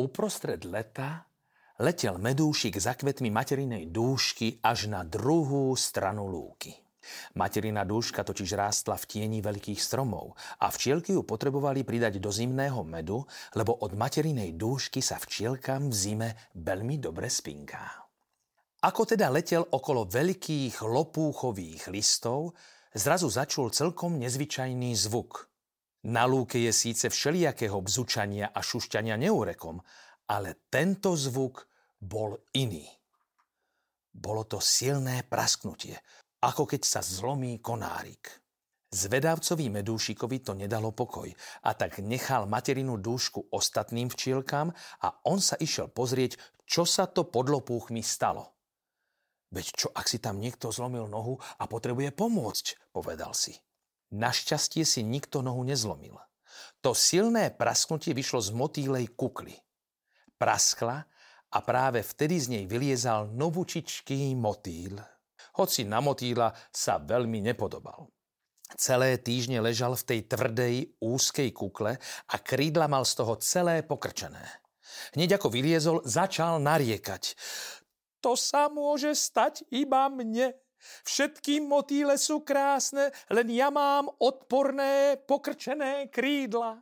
Uprostred leta letel medúšik za kvetmi materinej dúšky až na druhú stranu lúky. Materina dúška totiž rástla v tieni veľkých stromov a včielky ju potrebovali pridať do zimného medu, lebo od materinej dúšky sa včielkam v zime veľmi dobre spinká. Ako teda letel okolo veľkých lopúchových listov, zrazu začul celkom nezvyčajný zvuk – na lúke je síce všelijakého bzučania a šušťania neurekom, ale tento zvuk bol iný. Bolo to silné prasknutie, ako keď sa zlomí konárik. Zvedavcovi medúšikovi to nedalo pokoj a tak nechal materinu dúšku ostatným včielkám a on sa išiel pozrieť, čo sa to pod lopúchmi stalo. Veď čo, ak si tam niekto zlomil nohu a potrebuje pomôcť, povedal si. Našťastie si nikto nohu nezlomil. To silné prasknutie vyšlo z motýlej kukly. Praskla a práve vtedy z nej vyliezal novučičký motýl. Hoci na motýla sa veľmi nepodobal. Celé týždne ležal v tej tvrdej, úzkej kukle a krídla mal z toho celé pokrčené. Hneď ako vyliezol, začal nariekať. To sa môže stať iba mne. Všetky motýle sú krásne, len ja mám odporné, pokrčené krídla.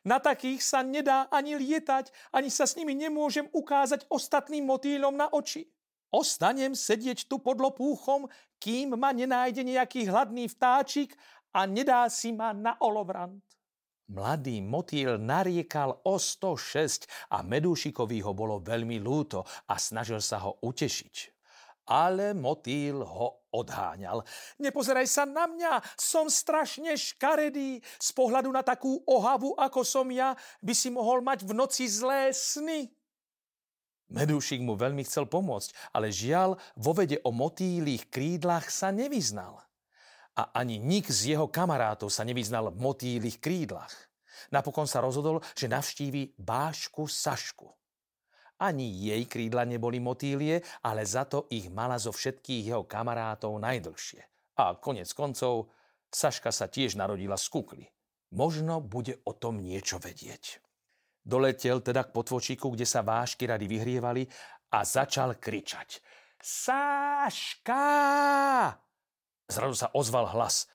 Na takých sa nedá ani lietať, ani sa s nimi nemôžem ukázať ostatným motýlom na oči. Ostanem sedieť tu pod lopúchom, kým ma nenájde nejaký hladný vtáčik a nedá si ma na olovrant. Mladý motýl nariekal o 106 a Medúšikovi ho bolo veľmi lúto a snažil sa ho utešiť ale motýl ho odháňal. Nepozeraj sa na mňa, som strašne škaredý. Z pohľadu na takú ohavu, ako som ja, by si mohol mať v noci zlé sny. Medúšik mu veľmi chcel pomôcť, ale žiaľ, vo vede o motýlých krídlach sa nevyznal. A ani nik z jeho kamarátov sa nevyznal v motýlých krídlach. Napokon sa rozhodol, že navštívi Bášku Sašku. Ani jej krídla neboli motýlie, ale za to ich mala zo všetkých jeho kamarátov najdlhšie. A konec koncov, Saška sa tiež narodila z kukly. Možno bude o tom niečo vedieť. Doletel teda k potvočíku, kde sa vášky rady vyhrievali a začal kričať. Sáška! Zrazu sa ozval hlas.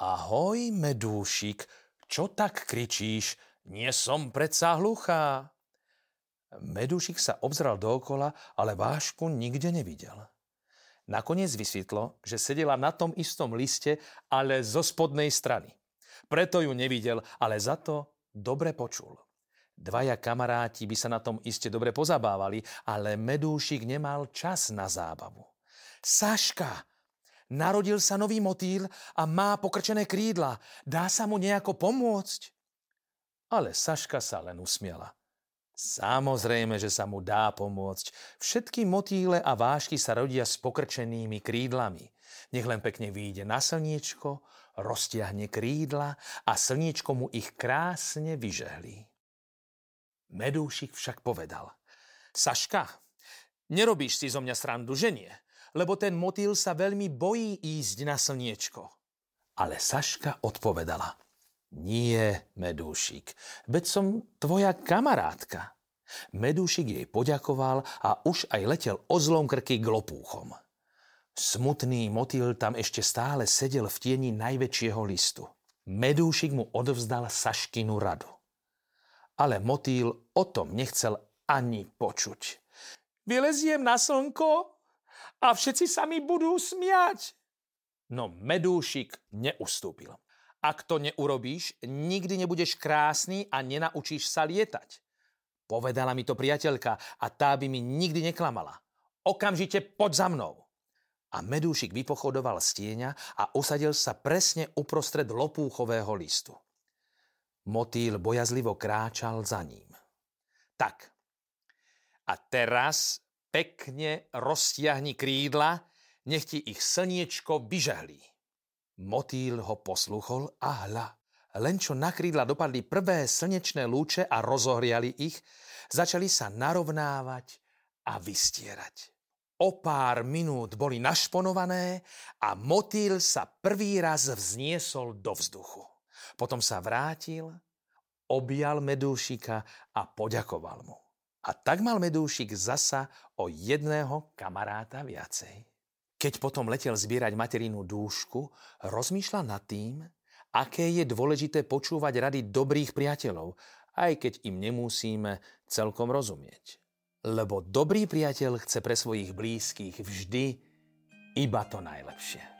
Ahoj, medúšik, čo tak kričíš? Nie som predsa hluchá. Medúšik sa obzral dookola, ale vášku nikde nevidel. Nakoniec vysvetlo, že sedela na tom istom liste, ale zo spodnej strany. Preto ju nevidel, ale za to dobre počul. Dvaja kamaráti by sa na tom iste dobre pozabávali, ale Medúšik nemal čas na zábavu. Saška! Narodil sa nový motýl a má pokrčené krídla. Dá sa mu nejako pomôcť? Ale Saška sa len usmiela. Samozrejme, že sa mu dá pomôcť. Všetky motýle a vášky sa rodia s pokrčenými krídlami. Nech len pekne vyjde na slniečko, roztiahne krídla a slniečko mu ich krásne vyžehlí. Medúšik však povedal. Saška, nerobíš si zo mňa srandu, že nie? Lebo ten motýl sa veľmi bojí ísť na slniečko. Ale Saška odpovedala. Nie, Medúšik, veď som tvoja kamarátka. Medúšik jej poďakoval a už aj letel ozlom krky k lopúchom. Smutný motýl tam ešte stále sedel v tieni najväčšieho listu. Medúšik mu odovzdal Saškinu radu. Ale motýl o tom nechcel ani počuť. Vyleziem na slnko a všetci sa mi budú smiať. No Medúšik neustúpil. Ak to neurobíš, nikdy nebudeš krásny a nenaučíš sa lietať. Povedala mi to priateľka a tá by mi nikdy neklamala. Okamžite poď za mnou. A medúšik vypochodoval z tieňa a usadil sa presne uprostred lopúchového listu. Motýl bojazlivo kráčal za ním. Tak. A teraz pekne roztiahni krídla, nech ti ich slniečko vyžehlí. Motýl ho posluchol a hľa. Len čo na krídla dopadli prvé slnečné lúče a rozohriali ich, začali sa narovnávať a vystierať. O pár minút boli našponované a motýl sa prvý raz vzniesol do vzduchu. Potom sa vrátil, objal medúšika a poďakoval mu. A tak mal medúšik zasa o jedného kamaráta viacej. Keď potom letel zbierať materinú dúšku, rozmýšľal nad tým, aké je dôležité počúvať rady dobrých priateľov, aj keď im nemusíme celkom rozumieť. Lebo dobrý priateľ chce pre svojich blízkych vždy iba to najlepšie.